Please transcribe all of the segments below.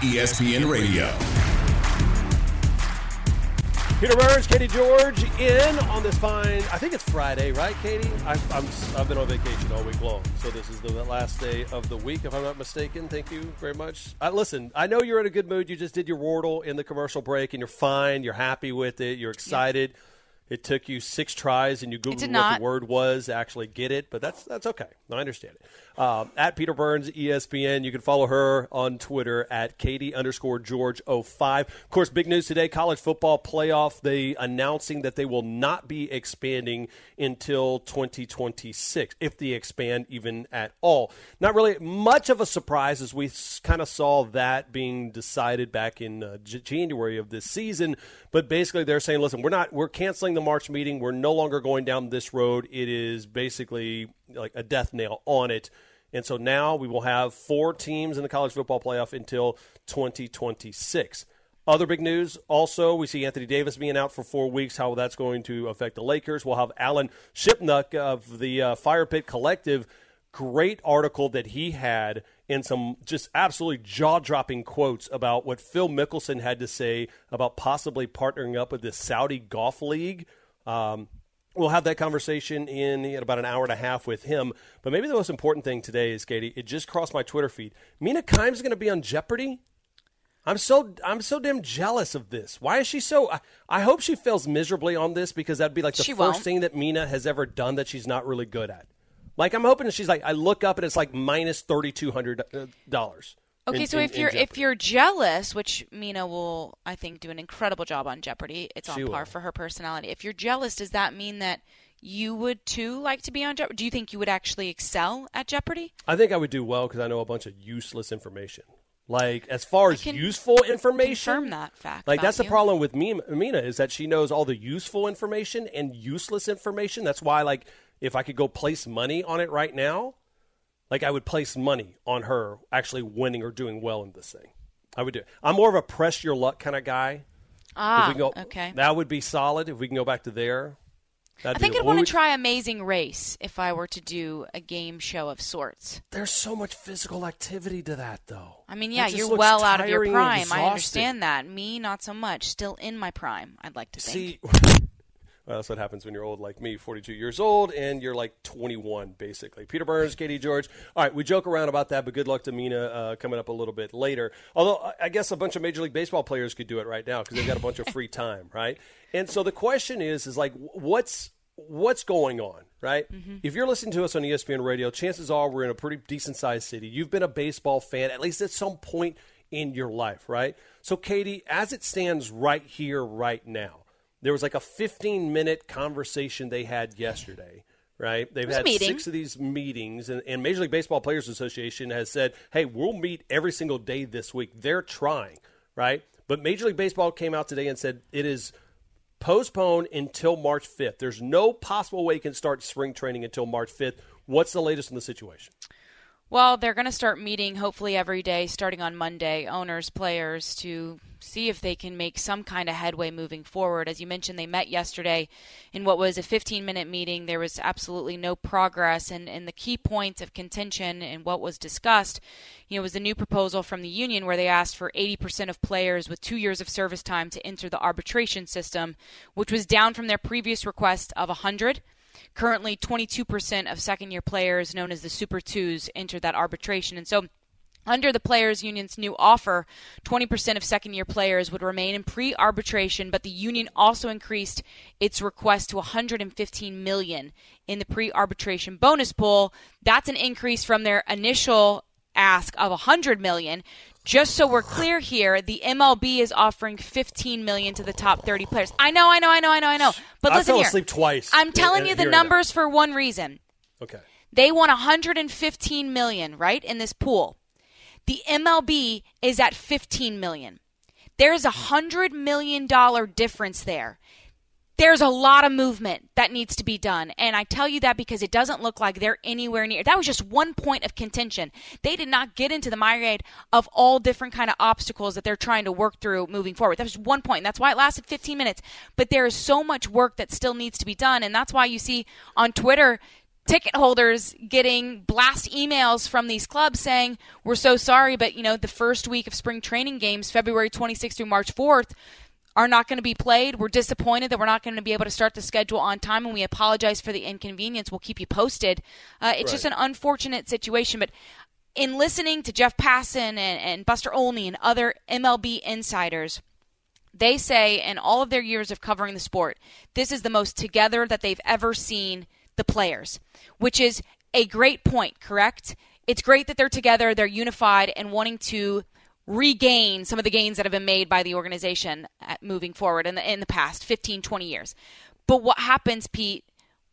ESPN Radio. Peter Burns, Katie George in on this fine. I think it's Friday, right, Katie? I, I'm, I've been on vacation all week long, so this is the last day of the week, if I'm not mistaken. Thank you very much. Uh, listen, I know you're in a good mood. You just did your Wordle in the commercial break, and you're fine. You're happy with it. You're excited. Yeah. It took you six tries, and you googled what the word was to actually get it, but that's that's okay. I understand it. Um, at Peter Burns ESPN, you can follow her on Twitter at Katie underscore George 05. Of course, big news today: college football playoff. They announcing that they will not be expanding until 2026, if they expand even at all. Not really much of a surprise, as we kind of saw that being decided back in uh, January of this season. But basically, they're saying, listen, we're not we're canceling the March meeting. We're no longer going down this road. It is basically like a death nail on it. And so now we will have four teams in the college football playoff until 2026. Other big news also, we see Anthony Davis being out for four weeks, how that's going to affect the Lakers. We'll have Alan Shipnuck of the uh, Fire Pit Collective. Great article that he had and some just absolutely jaw dropping quotes about what Phil Mickelson had to say about possibly partnering up with the Saudi Golf League. Um, we'll have that conversation in, in about an hour and a half with him. But maybe the most important thing today is, Katie, it just crossed my Twitter feed. Mina Kimes is going to be on Jeopardy. I'm so I'm so damn jealous of this. Why is she so? I, I hope she fails miserably on this because that'd be like the She 1st won't. thing that Mina has ever done that she's not really good at. Like I'm hoping she's like I look up and it's like minus thirty two hundred dollars. Okay, so if you're if you're jealous, which Mina will, I think, do an incredible job on Jeopardy. It's on She par will. for her personality. If you're jealous, does that mean that you would too like to be on Jeopardy? Do you think you would actually excel at Jeopardy? I think I would do well because I know a bunch of useless information. Like as far as useful information, Confirm that fact. Like that's the problem with me, Mina is that she knows all the useful information and useless information. That's why, like, if I could go place money on it right now, like I would place money on her actually winning or doing well in this thing. I would do. it. I'm more of a press your luck kind of guy. Ah, go, okay. that would be solid. If we can go back to there, I think I'd want to try Amazing Race if I were to do a game show of sorts. There's so much physical activity to that, though. I mean, yeah, you're well out of your prime. I understand that. Me, not so much. Still in my prime, I'd like to think. See, well, that's what happens when you're old like me, 42 years old, and you're like 21, basically. Peter Burns, Katie George. All right, we joke around about that, but good luck to Mina uh, coming up a little bit later. Although I- guess a bunch of Major League Baseball players could do it right now because they've got a bunch of free time, right? And so the question is, is like, what's what's going on, right? If you're listening to us on ESPN Radio, chances are we're in a pretty decent sized city. You've been a baseball fan at least at some point in your life, right? So, Katie, as it stands right here, right now, there was like a 15 minute conversation they had yesterday, right? They've had six of these meetings, and, and Major League Baseball Players Association has said, hey, we'll meet every single day this week. They're trying, right? But Major League Baseball came out today and said it is postponed until March 5th. There's no possible way you can start spring training until March 5th. What's the latest in the situation? Well, they're going to start meeting hopefully every day starting on Monday, owners, players, to see if they can make some kind of headway moving forward. As you mentioned, they met yesterday in what was a 15 minute meeting. There was absolutely no progress, and, and the key points of contention and what was discussed you know, was the new proposal from the union where they asked for 80% of players with two years of service time to enter the arbitration system, which was down from their previous request of 100. Currently, 22% of second year players, known as the Super Twos, enter that arbitration. And so, under the players union's new offer, 20% of second year players would remain in pre arbitration, but the union also increased its request to 115 million in the pre arbitration bonus pool. That's an increase from their initial ask of 100 million. Just so we're clear here, the MLB is offering 15 million to the top 30 players. I know, I know, I know, I know, I know. But I listen fell here. asleep twice I'm telling you the that. numbers for one reason. Okay. They want 115 million, right, in this pool. The MLB is at 15 million. There's a hundred million dollar difference there. There's a lot of movement that needs to be done, and I tell you that because it doesn't look like they're anywhere near. That was just one point of contention. They did not get into the myriad of all different kind of obstacles that they're trying to work through moving forward. That was one point. That's why it lasted 15 minutes. But there is so much work that still needs to be done, and that's why you see on Twitter ticket holders getting blast emails from these clubs saying, "We're so sorry, but you know, the first week of spring training games, February 26th through March 4th, are not going to be played. We're disappointed that we're not going to be able to start the schedule on time, and we apologize for the inconvenience. We'll keep you posted. Uh, it's right. just an unfortunate situation, but in listening to Jeff Passan and, and Buster Olney and other MLB insiders, they say in all of their years of covering the sport, this is the most together that they've ever seen the players, which is a great point, correct? It's great that they're together, they're unified, and wanting to regain some of the gains that have been made by the organization uh, moving forward in the, in the past 15, 20 years. But what happens, Pete,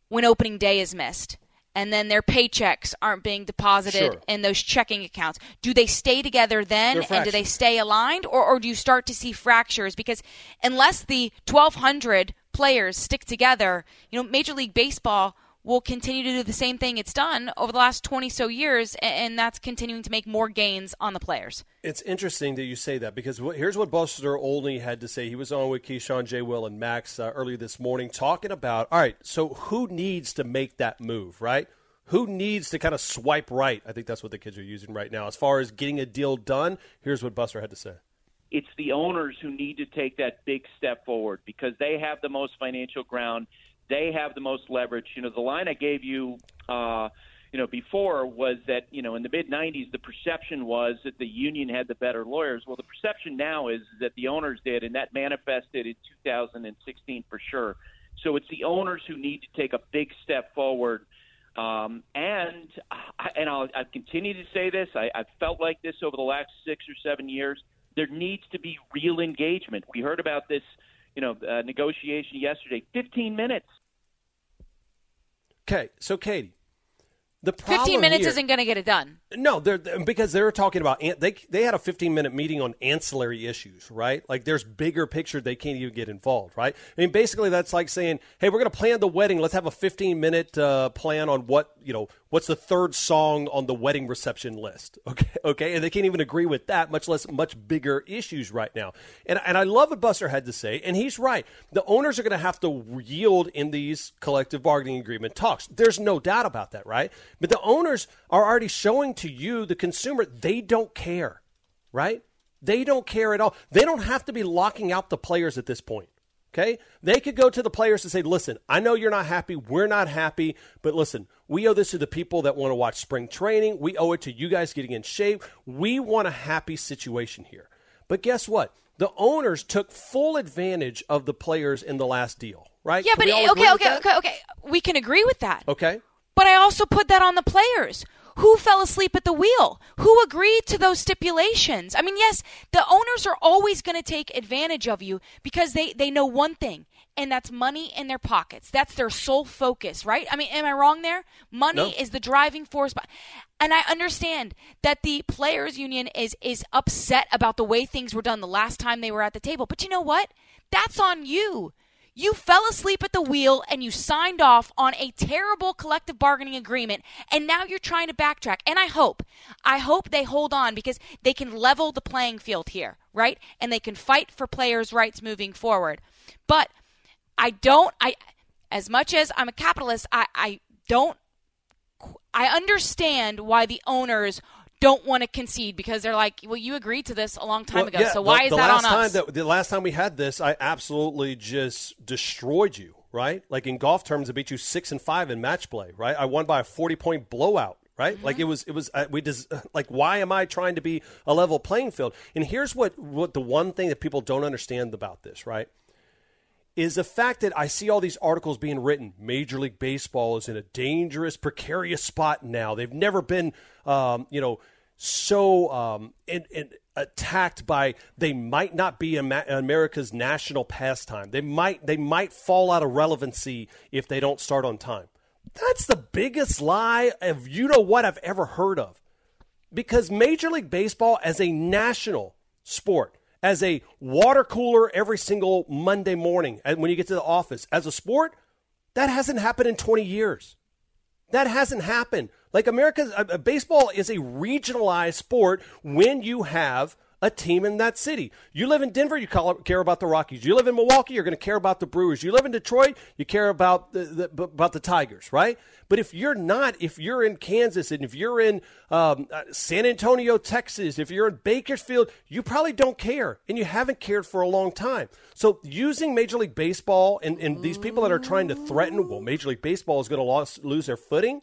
when opening day is missed? and then their paychecks aren't being deposited sure. in those checking accounts. Do they stay together then and do they stay aligned or, or do you start to see fractures? Because unless the 1,200 players stick together, you know, Major League Baseball will continue to do the same thing it's done over the last 20 so years, and that's continuing to make more gains on the players. It's interesting that you say that because here's what Buster Olney had to say. He was on with Keyshawn, J. Will, and Max uh, earlier this morning talking about, all right, so who needs to make that move, right? Who needs to kind of swipe right? I think that's what the kids are using right now. As far as getting a deal done, here's what Buster had to say. It's the owners who need to take that big step forward because they have the most financial ground they have the most leverage. You know, the line I gave you, uh, you know, before was that you know in the mid '90s the perception was that the union had the better lawyers. Well, the perception now is that the owners did, and that manifested in 2016 for sure. So it's the owners who need to take a big step forward. Um, and and I'll, I've continued to say this. I, I've felt like this over the last six or seven years. There needs to be real engagement. We heard about this, you know, uh, negotiation yesterday. 15 minutes. Okay, so Katie, the 15 minutes here, isn't going to get it done. No, they're, because they were talking about they they had a 15 minute meeting on ancillary issues, right? Like there's bigger picture they can't even get involved, right? I mean, basically that's like saying, hey, we're going to plan the wedding. Let's have a 15 minute uh, plan on what you know what's the third song on the wedding reception list. Okay, okay, and they can't even agree with that, much less much bigger issues right now. And and I love what Buster had to say, and he's right. The owners are going to have to yield in these collective bargaining agreement talks. There's no doubt about that, right? But the owners are already showing to you, the consumer, they don't care, right? They don't care at all. They don't have to be locking out the players at this point. Okay? They could go to the players and say, listen, I know you're not happy. We're not happy. But listen, we owe this to the people that want to watch spring training. We owe it to you guys getting in shape. We want a happy situation here. But guess what? The owners took full advantage of the players in the last deal, right? Yeah, can but okay, okay, okay, okay. We can agree with that. Okay. But I also put that on the players. Who fell asleep at the wheel? Who agreed to those stipulations? I mean, yes, the owners are always going to take advantage of you because they, they know one thing, and that's money in their pockets. That's their sole focus, right? I mean, am I wrong there? Money no. is the driving force. And I understand that the players union is is upset about the way things were done the last time they were at the table. But you know what? That's on you. You fell asleep at the wheel and you signed off on a terrible collective bargaining agreement, and now you're trying to backtrack. And I hope, I hope they hold on because they can level the playing field here, right? And they can fight for players' rights moving forward. But I don't, I, as much as I'm a capitalist, I, I don't, I understand why the owners don't want to concede because they're like, well, you agreed to this a long time well, ago, yeah, so why the, is the that on us? Time That, the last time we had this, I absolutely just destroyed you, right? Like in golf terms, I beat you six and five in match play, right? I won by a forty point blowout. Right, mm-hmm. like it was, it was. Uh, we just like, why am I trying to be a level playing field? And here's what, what the one thing that people don't understand about this, right? Is the fact that I see all these articles being written. Major League Baseball is in a dangerous, precarious spot now. They've never been, um, you know, so um, attacked by they might not be America's national pastime. They might they might fall out of relevancy if they don't start on time. That's the biggest lie of you know what I've ever heard of. Because Major League Baseball as a national sport as a water cooler every single Monday morning when you get to the office. As a sport, that hasn't happened in 20 years. That hasn't happened. Like America's uh, uh, baseball is a regionalized sport when you have a team in that city. You live in Denver, you care about the Rockies. You live in Milwaukee, you're going to care about the Brewers. You live in Detroit, you care about the, the, about the Tigers, right? But if you're not, if you're in Kansas and if you're in um, uh, San Antonio, Texas, if you're in Bakersfield, you probably don't care, and you haven't cared for a long time. So using Major League Baseball and, and these people that are trying to threaten, well, Major League Baseball is going to lose their footing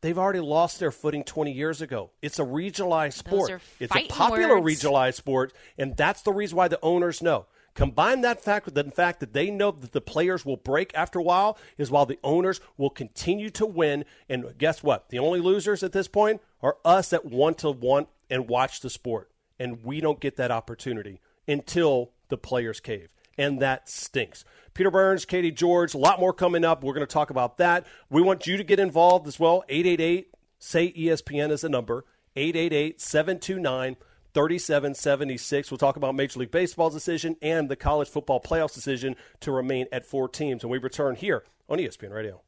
They've already lost their footing 20 years ago. It's a regionalized sport. It's a popular words. regionalized sport, and that's the reason why the owners know. Combine that fact with the fact that they know that the players will break after a while, is while the owners will continue to win. And guess what? The only losers at this point are us that want to want and watch the sport. And we don't get that opportunity until the players cave. And that stinks. Peter Burns, Katie George, a lot more coming up. We're going to talk about that. We want you to get involved as well. 888 say ESPN is the number. 888 729 3776. We'll talk about Major League Baseball's decision and the college football playoffs decision to remain at four teams. And we return here on ESPN Radio.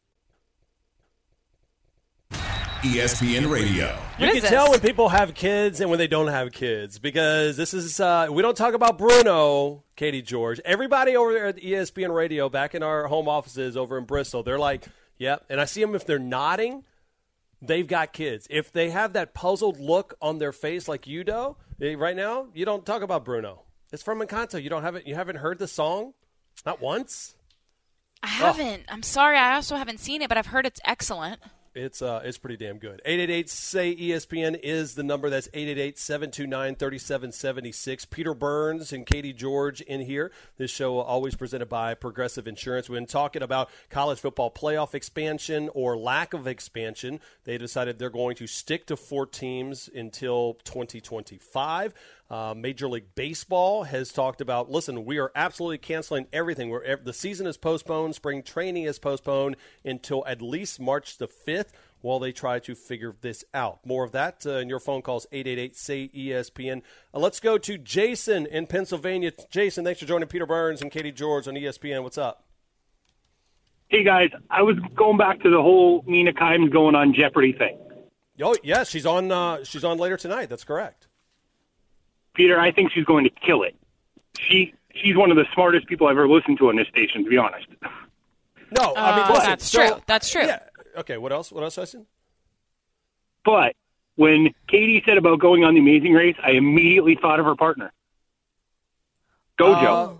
ESPN Radio. You can this? tell when people have kids and when they don't have kids because this is uh, we don't talk about Bruno, Katie George. Everybody over there at ESPN Radio, back in our home offices over in Bristol, they're like, "Yep." And I see them if they're nodding, they've got kids. If they have that puzzled look on their face like you do eh, right now, you don't talk about Bruno. It's from Encanto. You don't have it. You haven't heard the song, not once. I haven't. I'm sorry. I also haven't seen it, but I've heard it's excellent. It's uh, it's pretty damn good. 888 say ESPN is the number. That's 888 729 3776. Peter Burns and Katie George in here. This show always presented by Progressive Insurance. We've talking about college football playoff expansion or lack of expansion. They decided they're going to stick to four teams until 2025. Uh, Major League Baseball has talked about listen, we are absolutely canceling everything. We're, the season is postponed, spring training is postponed until at least March the 5th while they try to figure this out. More of that uh, in your phone calls 888 say ESPN. Uh, let's go to Jason in Pennsylvania. Jason, thanks for joining Peter Burns and Katie George on ESPN. What's up? Hey guys, I was going back to the whole Mina Kimes going on Jeopardy thing. Oh, yes, she's on. Uh, she's on later tonight. That's correct. Peter, I think she's going to kill it. She she's one of the smartest people I've ever listened to on this station, to be honest. No, I mean Uh, listen, that's so- true. That's true. Yeah. Okay. What else? What else, Jason? But when Katie said about going on the Amazing Race, I immediately thought of her partner, Gojo. Uh,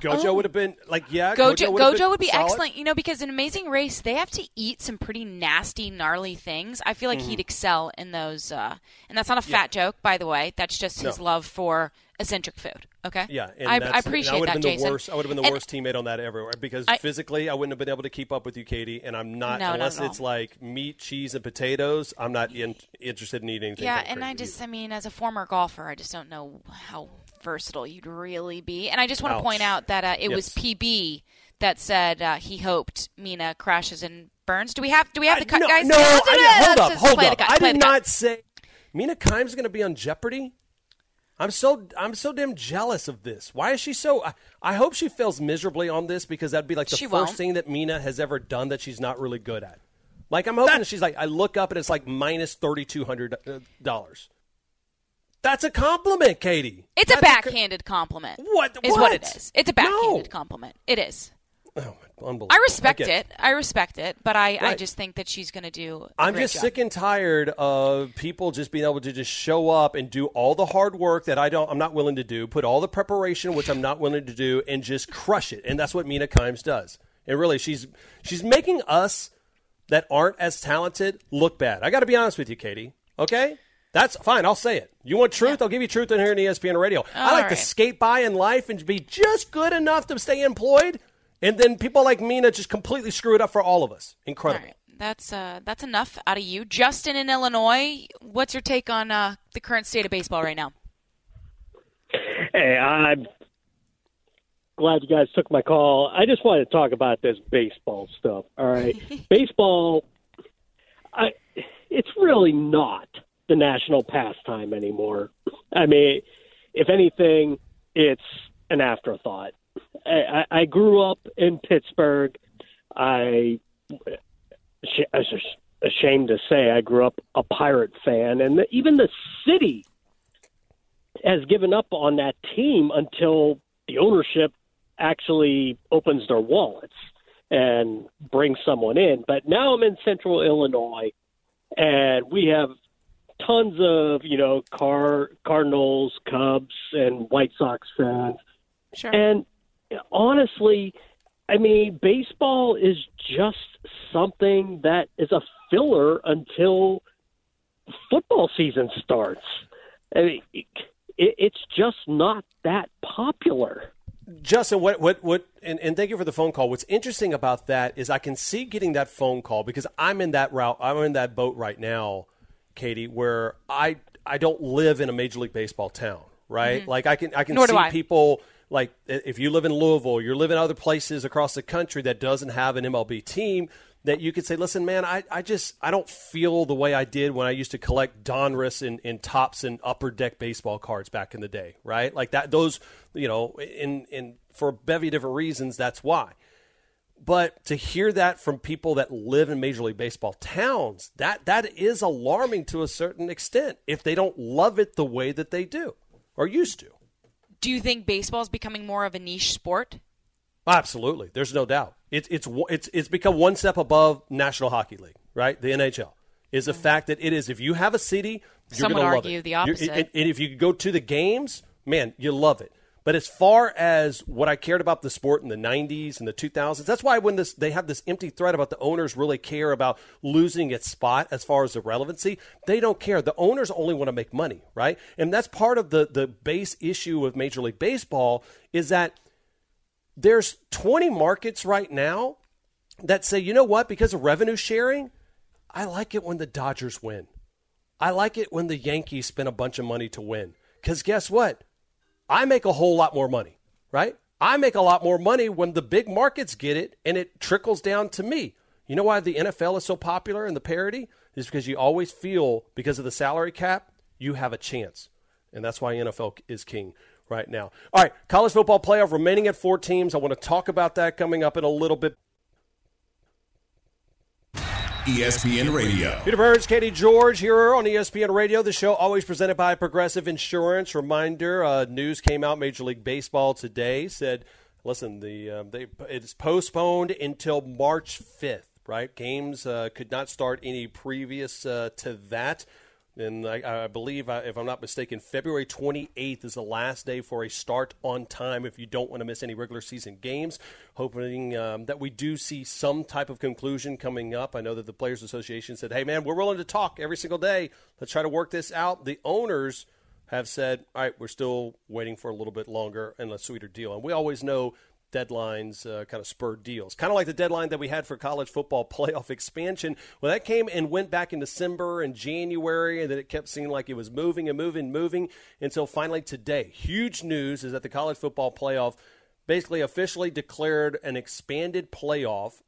Gojo would have been like, yeah. Gojo, would Gojo would be solid. excellent, you know, because in Amazing Race they have to eat some pretty nasty, gnarly things. I feel like Mm-hmm. he'd excel in those. Uh, and that's not a fat joke, by the way. That's just his No. love for eccentric food. Okay. Yeah, and I, I and appreciate I would that, Jason. worst. I would have been the And- worst teammate on that ever because I- physically I wouldn't have been able to keep up with you, Katie. And I'm not No, unless all. it's like meat, cheese, and potatoes. I'm not in, interested in eating anything. Yeah, and I just, I mean, as a former golfer, I just don't know how versatile you'd really be. And I just want Ouch. to point out that uh, it was PB that said uh, he hoped Mina crashes and burns. Do we have? Do we have the cut, no, guys? No, Yeah, I, hold up, hold up. Cut, I did not say Mina Kimes going to be on Jeopardy. I'm so I'm so damn jealous of this. Why is she so? I, I hope she fails miserably on this because that'd be like the She first won't. thing that Mina has ever done that she's not really good at. Like I'm hoping that she's like I look up and it's like minus thirty two hundred dollars. That's a compliment, Katie. It's a That's backhanded compliment. What- is what? what? it is? It's a No. backhanded compliment. It is. Oh, unbelievable. I respect get it. I respect it, but I, I just think that she's going to do. i I'm just sick and tired of people just being able to just show up and do all the hard work that I don't I'm not willing to do, put all the preparation which I'm not willing to do and just crush it. And that's what Mina Kimes does. And really she's she's making us that aren't as talented look bad. I got to be honest with you, Katie. Okay? That's fine. I'll say it. You want truth? I'll give you truth in here in E ESPN Radio. I All like to skate by in life and be just good enough to stay employed. And then people like Mina just completely screw it up for all of us. Incredible. right. That's uh, that's enough out of you, Justin in Illinois. What's your take on uh, the current state of baseball right now? Hey, I'm glad you guys took my call. I just wanted to talk about this baseball stuff. All right, baseball, I, it's really not the national pastime anymore. I mean, if anything, it's an afterthought. I, I, I grew up in Pittsburgh. I, I was ashamed to say, I grew up a pirate fan, and the, even the city has given up on that team until the ownership actually opens their wallets and brings someone in. But now I'm in Central Illinois, and we have tons of you know Car Cardinals, Cubs, and White Sox fans. Sure. And honestly, I mean, baseball is just something that is a filler until football season starts. I mean, it, it's just not that popular. Justin, what, what, what, and, and thank you for the phone call. What's interesting about that is I can see getting that phone call because I'm in that route. I'm in that boat right now, Katie, where I, I don't live in a Major League Baseball town, right? Mm-hmm. Like I can, I can Nor see I. people like if you live in Louisville, you're living other places across the country that doesn't have an MLB team that you could say, listen, man, I, I just I don't feel the way I did when I used to collect Donruss and, and Topps and upper deck baseball cards back in the day, right? Like that those you know, in in for a bevy of different reasons, that's why. But to hear that from people that live in Major League Baseball towns, that that is alarming to a certain extent if they don't love it the way that they do or used to. Do you think baseball is becoming more of a niche sport? Absolutely, there's no doubt. It's it's it's it's become one step above National Hockey League, right? The NHL is the mm. fact that it is. If you have a city, you're Some would going to love argue the opposite. and, and if you go to the games, man, you love it. But as far as what I cared about the sport in the '90s and the 2000s, that's why when this they have this empty threat about the owners really care about losing its spot as far as the relevancy. They don't care. The owners only want to make money, right? And that's part of the the base issue of Major League Baseball is that there's 20 markets right now that say, you know what, because of revenue sharing, I like it when the Dodgers win. I like it when the Yankees spend a bunch of money to win. Because guess what? I make a whole lot more money, right? I make a lot more money when the big markets get it and it trickles down to me. You know why the NFL is so popular and the parity? Is because you always feel, because of the salary cap, you have a chance. And that's why NFL is king right now. All right, college football playoff remaining at four teams. I want to talk about that coming up in a little bit. ESPN Radio. Peter Burns, Katie George here on ESPN Radio. The show always presented by Progressive Insurance. Reminder: uh, news came out. Major League Baseball today said, "Listen, the uh, they it's postponed until March 5th. Right? Games uh, could not start any previous uh, to that." And I, I believe, uh, if I'm not mistaken, February 28th is the last day for a start on time if you don't want to miss any regular season games. Hoping um, that we do see some type of conclusion coming up. I know that the Players Association said, hey, man, we're willing to talk every single day. Let's try to work this out. The owners have said, all right, we're still waiting for a little bit longer and a sweeter deal. And we always know deadlines uh, kind of spurred deals. Kind of like the deadline that we had for college football playoff expansion. Well, that came and went back in December and January, and then it kept seeming like it was moving and moving and moving until finally today. Huge news is that the college football playoff basically officially declared an expanded playoff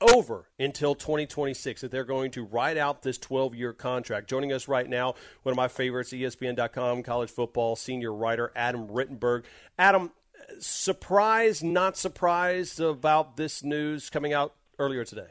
over until 2026 that they're going to ride out this 12 year contract. Joining us right now, one of my favorites, ESPN.com college football senior writer, Adam Rittenberg. Adam, surprised, not surprised about this news coming out earlier today?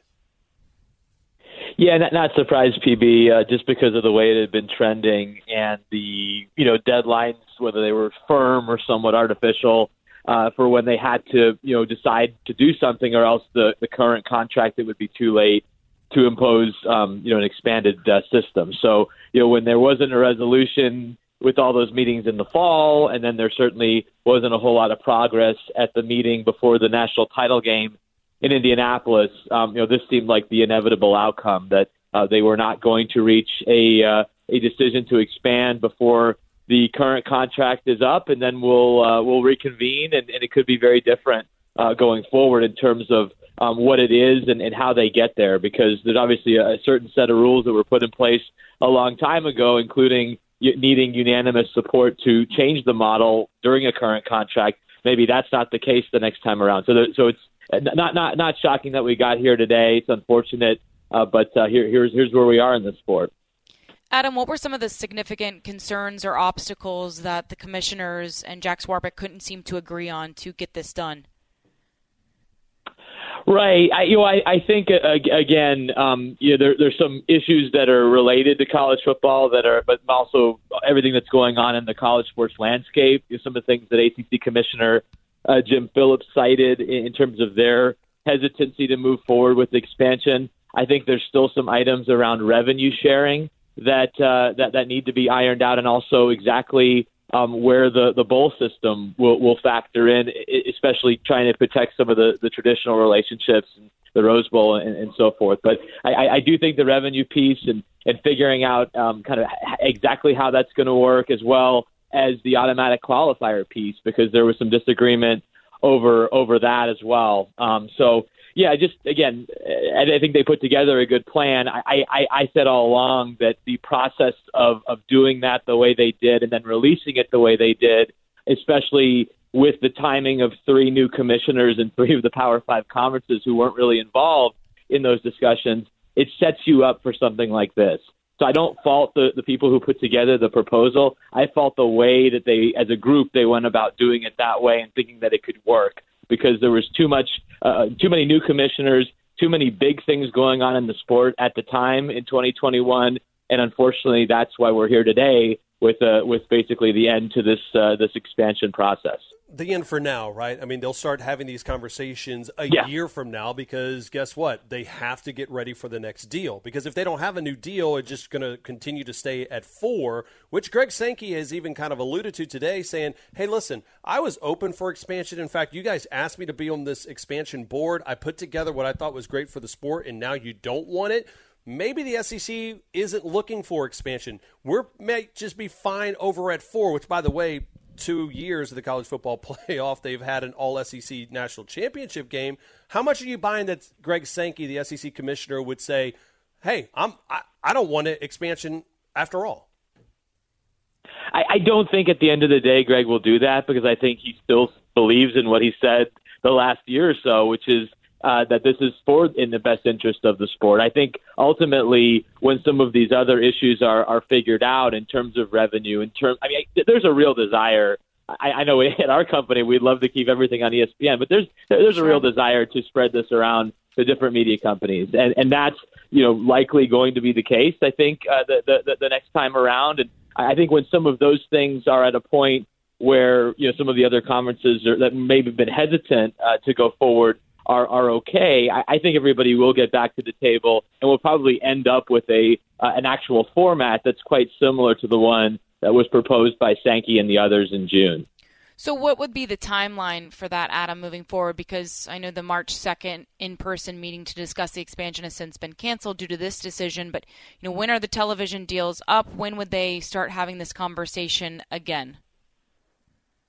Yeah, not, not surprised, PB, uh, just because of the way it had been trending and the you know deadlines, whether they were firm or somewhat artificial, uh, for when they had to you know decide to do something, or else the the current contract it would be too late to impose um, you know an expanded uh, system. So you know when there wasn't a resolution with all those meetings in the fall, and then there certainly wasn't a whole lot of progress at the meeting before the national title game in Indianapolis. Um, you know, this seemed like the inevitable outcome that uh, they were not going to reach a uh, a decision to expand before the current contract is up, and then we'll uh, we'll reconvene, and, and it could be very different uh, going forward in terms of um, what it is and, and how they get there, because there's obviously a certain set of rules that were put in place a long time ago, including needing unanimous support to change the model during a current contract. Maybe that's not the case the next time around. So, so it's not not not shocking that we got here today. It's unfortunate, uh, but uh, here here's here's where we are in the sport. Adam, what were some of the significant concerns or obstacles that the commissioners and Jack Swarbrick couldn't seem to agree on to get this done? Right. I, you know, I, I think uh, again, um, you know, there, there's some issues that are related to college football that are, but also everything that's going on in the college sports landscape. You know, some of the things that ACC Commissioner uh, Jim Phillips cited in, in terms of their hesitancy to move forward with expansion. I think there's still some items around revenue sharing that uh, that that need to be ironed out, and also exactly um, where the, the bowl system will, will factor in, especially trying to protect some of the, the traditional relationships, and the Rose Bowl, and, and so forth. But I, I do think the revenue piece and, and figuring out um, kind of exactly how that's going to work, as well as the automatic qualifier piece, because there was some disagreement over over that as well. Um, so yeah, just again, I, think they put together a good plan. I, I, I said all along that the process of, of doing that the way they did and then releasing it the way they did, especially with the timing of three new commissioners and three of the Power Five conferences who weren't really involved in those discussions, it sets you up for something like this. So I don't fault the, the people who put together the proposal. I fault the way that they, as a group, they went about doing it that way and thinking that it could work because there was too much, uh, too many new commissioners, too many big things going on in the sport at the time in 2021, and unfortunately, that's why we're here today with uh, with basically the end to this uh, this expansion process the end for now, right? I mean, they'll start having these conversations a yeah. year from now because guess what? They have to get ready for the next deal. Because if they don't have a new deal, it's just going to continue to stay at four, which Greg Sankey has even kind of alluded to today, saying, hey, listen, I was open for expansion. In fact, you guys asked me to be on this expansion board. I put together what I thought was great for the sport, and now you don't want it maybe the SEC isn't looking for expansion. We may just be fine over at four, which, by the way, two years of the college football playoff, they've had an all SEC national championship game. How much are you buying that Greg Sankey, the SEC commissioner, would say, hey, I'm, I, I don't want an expansion after all? I, I don't think at the end of the day Greg will do that because I think he still believes in what he said the last year or so, which is uh, that this is for in the best interest of the sport. I think ultimately, when some of these other issues are are figured out in terms of revenue, in terms, I mean, there's a real desire. I, I know at our company we'd love to keep everything on ESPN, but there's there's a real desire to spread this around to different media companies, and and that's you know likely going to be the case. I think uh, the, the the next time around, and I think when some of those things are at a point where you know some of the other conferences are, that maybe have been hesitant uh, to go forward are are okay, I, I think everybody will get back to the table, and we'll probably end up with a uh, an actual format that's quite similar to the one that was proposed by Sankey and the others in June. So, what would be the timeline for that, Adam, moving forward? Because I know the March 2nd in person meeting to discuss the expansion has since been canceled due to this decision. But, you know, when are the television deals up? When would they start having this conversation again?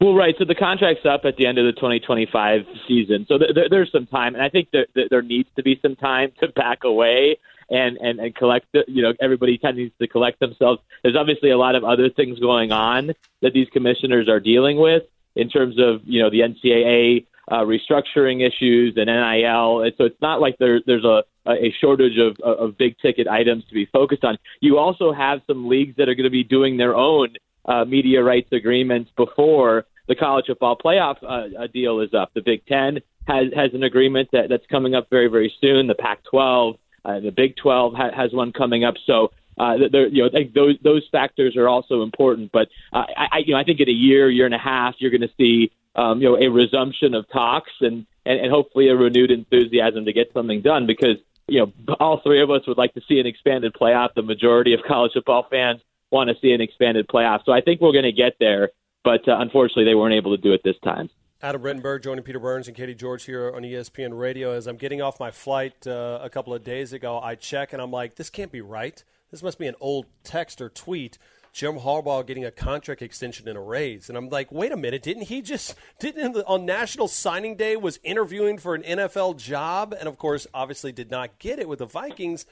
Well, right. So the contract's up at the end of the 2025 season. So th- th- there's some time, and I think th- there needs to be some time to back away and and and collect. The, you know, everybody kind of needs to collect themselves. There's obviously a lot of other things going on that these commissioners are dealing with in terms of you know the NCAA uh, restructuring issues and NIL. And so it's not like there, there's a a shortage of, of big ticket items to be focused on. You also have some leagues that are going to be doing their own uh, media rights agreements before the college football playoff uh, deal is up. The Big Ten has has an agreement that, that's coming up very very soon. The Pac-12, uh, the Big 12 ha- has one coming up. So. Uh, you know, those those factors are also important, but uh, I, you know, I think in a year, year and a half, you're going to see, um, you know, a resumption of talks and, and and hopefully a renewed enthusiasm to get something done because you know all three of us would like to see an expanded playoff. The majority of college football fans want to see an expanded playoff, so I think we're going to get there but uh, unfortunately, they weren't able to do it this time. Adam Rittenberg joining Peter Burns and Katie George here on ESPN Radio. As I'm getting off my flight uh, a couple of days ago, I check and I'm like, this can't be right. This must be an old text or tweet. Jim Harbaugh getting a contract extension and a raise, and I'm like, wait a minute, didn't he just didn't on National Signing Day was interviewing for an NFL job, and of course, obviously did not get it with the Vikings.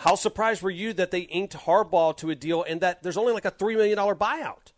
How surprised were you that they inked Harbaugh to a deal and that there's only like a three million dollar buyout?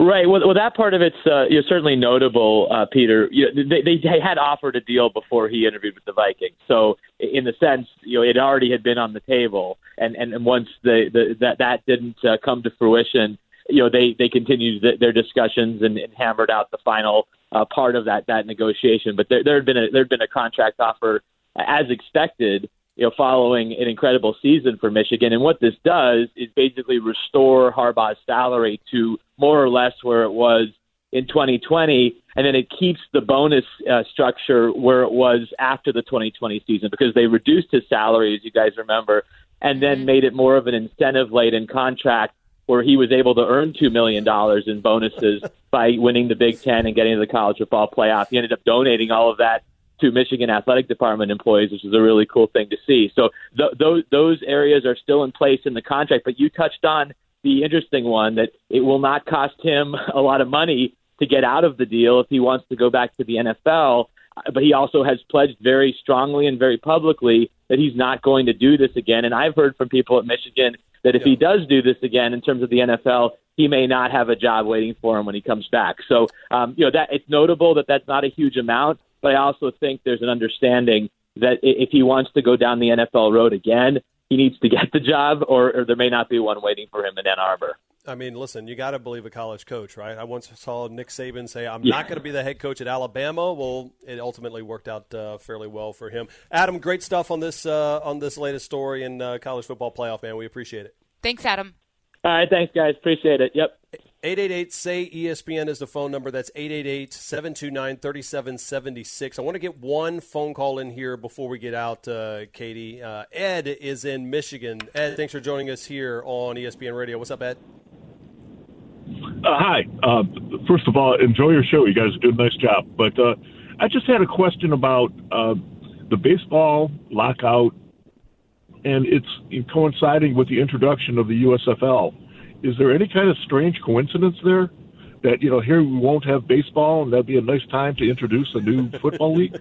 Right. Well, well, that part of it's uh, you certainly notable, uh, Peter. You know, they, they had offered a deal before he interviewed with the Vikings, so in the sense, you know, it already had been on the table, and and, once the, the that that didn't uh, come to fruition, you know they they continued th- their discussions and, and hammered out the final uh, part of that that negotiation. But there had been there had been a contract offer as expected. You know, following an incredible season for Michigan, and what this does is basically restore Harbaugh's salary to more or less where it was in 2020, and then it keeps the bonus uh, structure where it was after the 2020 season because they reduced his salary, as you guys remember, and then Mm-hmm. made it more of an incentive laden contract where he was able to earn $2 million in bonuses by winning the Big Ten and getting to the college football playoff. He ended up donating all of that to Michigan athletic department employees, which is a really cool thing to see. So th- those those areas are still in place in the contract. But you touched on the interesting one that it will not cost him a lot of money to get out of the deal if he wants to go back to the NFL. But he also has pledged very strongly and very publicly that he's not going to do this again. And I've heard from people at Michigan that if he does do this again in terms of the NFL, he may not have a job waiting for him when he comes back. So, um, you know, that it's notable that that's not a huge amount, but I also think there's an understanding that if he wants to go down the NFL road again, he needs to get the job, or, or there may not be one waiting for him in Ann Arbor. I mean, listen, you got to believe a college coach, right? I once saw Nick Saban say, "I'm Yeah. not going to be the head coach at Alabama." Well, it ultimately worked out uh, fairly well for him. Adam, great stuff on this uh, on this latest story in uh, college football playoff, man. We appreciate it. Thanks, Adam. All right, thanks, guys. Appreciate it. Yep. 888 say ESPN is the phone number. That's 888 729 3776. I want to get one phone call in here before we get out, uh, Katie. Uh, Ed is in Michigan. Ed, thanks for joining us here on ESPN Radio. What's up, Ed? Uh, hi. Uh, first of all, enjoy your show. You guys do a nice job. But uh, I just had a question about uh, the baseball lockout, and it's coinciding with the introduction of the USFL. Is there any kind of strange coincidence there that you know here we won't have baseball, and that'd be a nice time to introduce a new football league?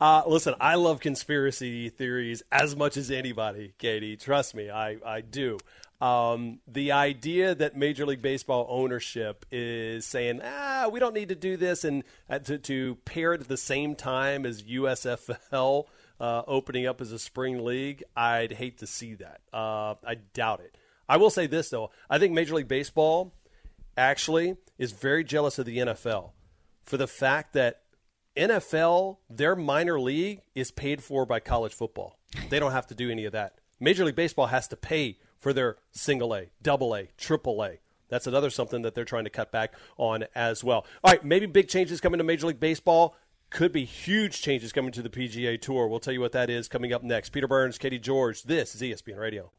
Uh, listen, I love conspiracy theories as much as anybody, Katie. Trust me, I, I do. Um, the idea that Major League Baseball ownership is saying, ah, we don't need to do this and uh, to, to pair it at the same time as USFL uh, opening up as a spring league, I'd hate to see that. Uh, I doubt it. I will say this, though. I think Major League Baseball actually is very jealous of the NFL for the fact that NFL, their minor league is paid for by college football. They don't have to do any of that. Major League Baseball has to pay for their single A, double A, triple A. That's another something that they're trying to cut back on as well. All right, maybe big changes coming to Major League Baseball. Could be huge changes coming to the PGA Tour. We'll tell you what that is coming up next. Peter Burns, Katie George. This is ESPN Radio.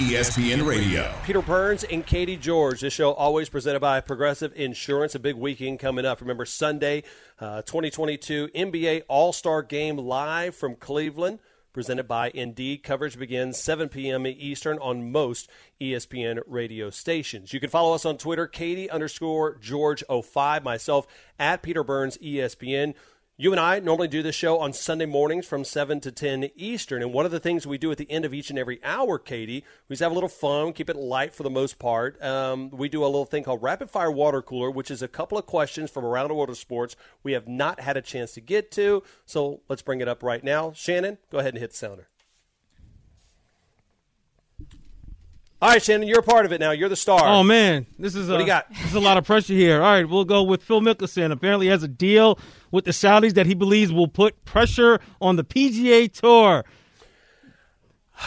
ESPN Radio. Peter Burns and Katie George. This show always presented by Progressive Insurance. A big weekend coming up. Remember Sunday, uh, 2022 NBA All Star Game live from Cleveland. Presented by Indeed. Coverage begins 7 p.m. Eastern on most ESPN radio stations. You can follow us on Twitter, Katie underscore George 05, myself at Peter Burns ESPN. You and I normally do this show on Sunday mornings from 7 to 10 Eastern. And one of the things we do at the end of each and every hour, Katie, we just have a little fun, keep it light for the most part. Um, we do a little thing called Rapid Fire Water Cooler, which is a couple of questions from around the world of sports we have not had a chance to get to. So let's bring it up right now. Shannon, go ahead and hit the sounder. All right, Shannon, you're a part of it now. You're the star. Oh man, this is What a, you got? This is a lot of pressure here. All right, we'll go with Phil Mickelson. Apparently, has a deal with the Saudis that he believes will put pressure on the PGA Tour.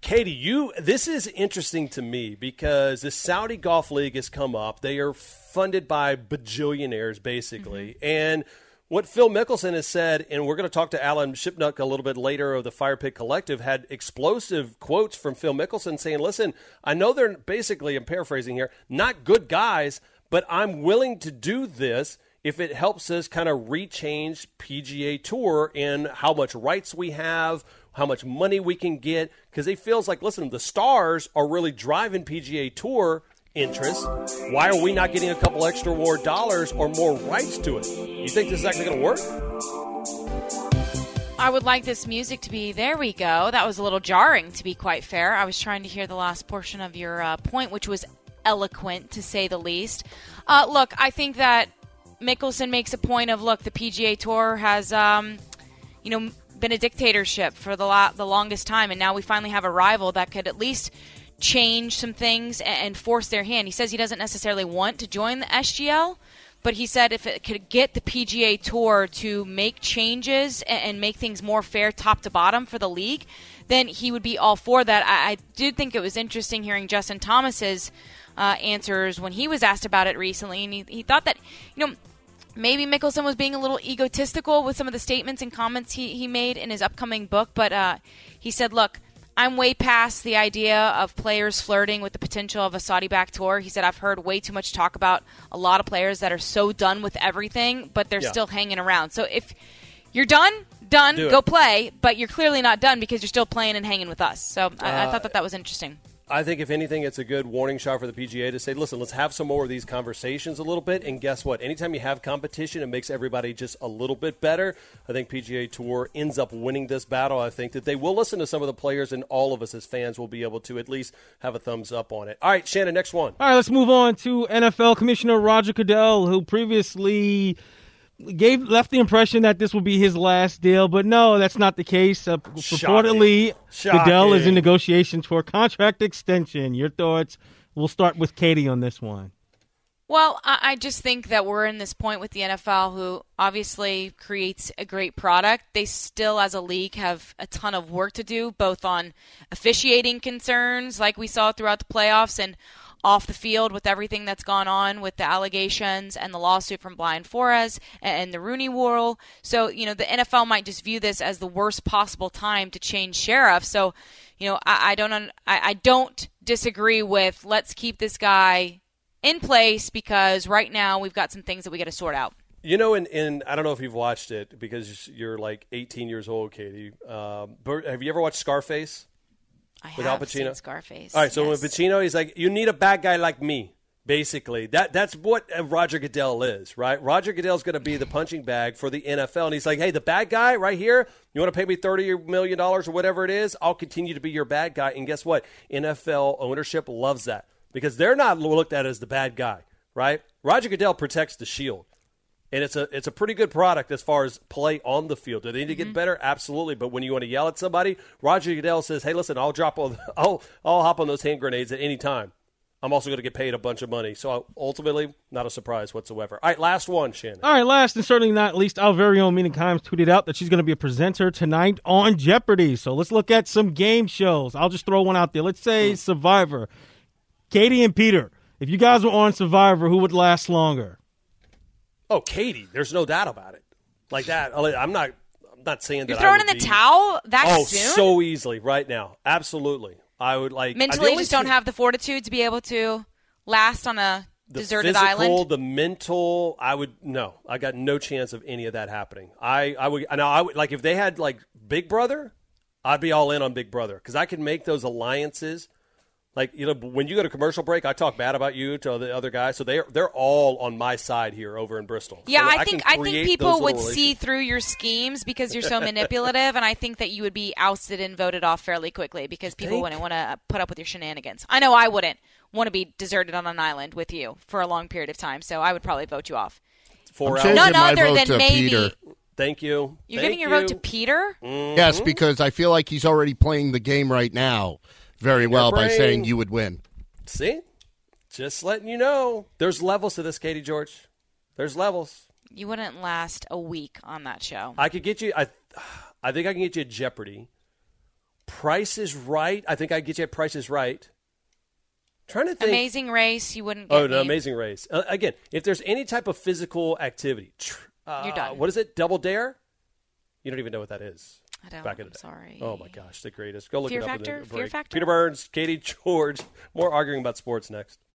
Katie, you this is interesting to me because the Saudi Golf League has come up. They are funded by bajillionaires, basically, mm-hmm. and what Phil Mickelson has said, and we're going to talk to Alan Shipnuck a little bit later of the Fire Pit Collective, had explosive quotes from Phil Mickelson saying, "Listen, I know they're basically, I'm paraphrasing here, not good guys, but I'm willing to do this." If it helps us kind of rechange PGA Tour and how much rights we have, how much money we can get because he feels like, listen, the stars are really driving PGA Tour interest. Why are we not getting a couple extra war dollars or more rights to it? You think this is actually going to work? I would like this music to be. There we go. That was a little jarring, to be quite fair. I was trying to hear the last portion of your uh, point, which was eloquent, to say the least. Uh, look, I think that Mickelson makes a point of look, the PGA Tour has, um, you know, been a dictatorship for the the longest time, and now we finally have a rival that could at least change some things and, force their hand. He says he doesn't necessarily want to join the SGL, but he said if it could get the PGA Tour to make changes and, and make things more fair top to bottom for the league, then he would be all for that. I, I did think it was interesting hearing Justin Thomas's uh, answers when he was asked about it recently, and he, he thought that you know maybe Mickelson was being a little egotistical with some of the statements and comments he, he made in his upcoming book, but uh, he said, look, I'm way past the idea of players flirting with the potential of a Saudi back tour. He said, I've heard way too much talk about a lot of players that are so done with everything, but they're Yeah. still hanging around. So if you're done, done, Do go play, but you're clearly not done because you're still playing and hanging with us. So I, I Uh, thought that that was interesting. I think if anything, it's a good warning shot for the PGA to say, listen, let's have some more of these conversations a little bit. And guess what? Anytime you have competition, it makes everybody just a little bit better. I think PGA Tour ends up winning this battle. I think that they will listen to some of the players, and all of us as fans will be able to at least have a thumbs up on it. All right, Shannon, next one. All right, let's move on to NFL Commissioner Roger Goodell, who previously gave left the impression that this will be his last deal, but no, that's not the case. Uh, purportedly, Goodell is in negotiations for a contract extension. Your thoughts? We'll start with Katie on this one. Well, I, I just think that we're in this point with the NFL, who obviously creates a great product. They still, as a league, have a ton of work to do, both on officiating concerns, like we saw throughout the playoffs, and off the field with everything that's gone on with the allegations and the lawsuit from Brian Flores and, and the Rooney Rule. So, you know, the NFL might just view this as the worst possible time to change sheriff. So, you know, I, I don't, I, I don't disagree with let's keep this guy in place because right now we've got some things that we got to sort out. You know, in I don't know if you've watched it because you're like 18 years old, Katie. Um, but have you ever watched Scarface? I With Al have Pacino? Scarface. All right, so yes. with Pacino, he's like, "You need a bad guy like me." Basically, that that's what Roger Goodell is, right? Roger Goodell's going to be the punching bag for the NFL, and he's like, "Hey, the bad guy right here. You want to pay me thirty million dollars or whatever it is? I'll continue to be your bad guy." And guess what? NFL ownership loves that because they're not looked at as the bad guy, right? Roger Goodell protects the shield. And it's a it's a pretty good product as far as play on the field. Do they need to get mm-hmm. better? Absolutely. But when you want to yell at somebody, Roger Goodell says, "Hey, listen, I'll drop on, I'll I'll hop on those hand grenades at any time. I'm also going to get paid a bunch of money." So ultimately, not a surprise whatsoever. All right, last one, Shannon. All right, last and certainly not least, our very own Mina Kimes tweeted out that she's going to be a presenter tonight on Jeopardy. So let's look at some game shows. I'll just throw one out there. Let's say mm. Survivor. Katie and Peter, if you guys were on Survivor, who would last longer? Oh, Katie, there's no doubt about it. Like that, I'm not. I'm not saying that You're throwing in the be- towel that Oh, soon? so easily right now. Absolutely, I would like Mentally, just don't have the fortitude to be able to last on a the deserted physical, island. the mental, I would no. I got no chance of any of that happening. I I would now I would like if they had like Big Brother, I'd be all in on Big Brother because I can make those alliances. Like you know, when you go to commercial break, I talk bad about you to the other guys, so they're they're all on my side here over in Bristol. Yeah, So I can think I create think people would see through your schemes because you're so manipulative, and I think that you would be ousted and voted off fairly quickly because people think? wouldn't want to put up with your shenanigans. I know I wouldn't want to be deserted on an island with you for a long period of time, so I would probably vote you off. Four I'm hours. changing None other than maybe- Peter. Thank you. You're Thank giving your you. vote to Peter. Mm-hmm. Yes, because I feel like he's already playing the game right now very well by saying you would win. See, just letting you know, there's levels to this, Katie George. There's levels. You wouldn't last a week on that show. I could get you. I, I think I can get you at Jeopardy. Price is right. I think I get you at Price is Right. Trying to think. Amazing Race, you wouldn't. Get Oh, no, me. Amazing Race. Uh, again, if there's any type of physical activity, tr- uh, You're done. What is it? Double Dare? You don't even know what that is. I don't. Back in the day. sorry. Oh my gosh, the greatest. Go look Fear it up. in Factor? Fear. Factor? Peter Burns, Katie George. More arguing about sports next.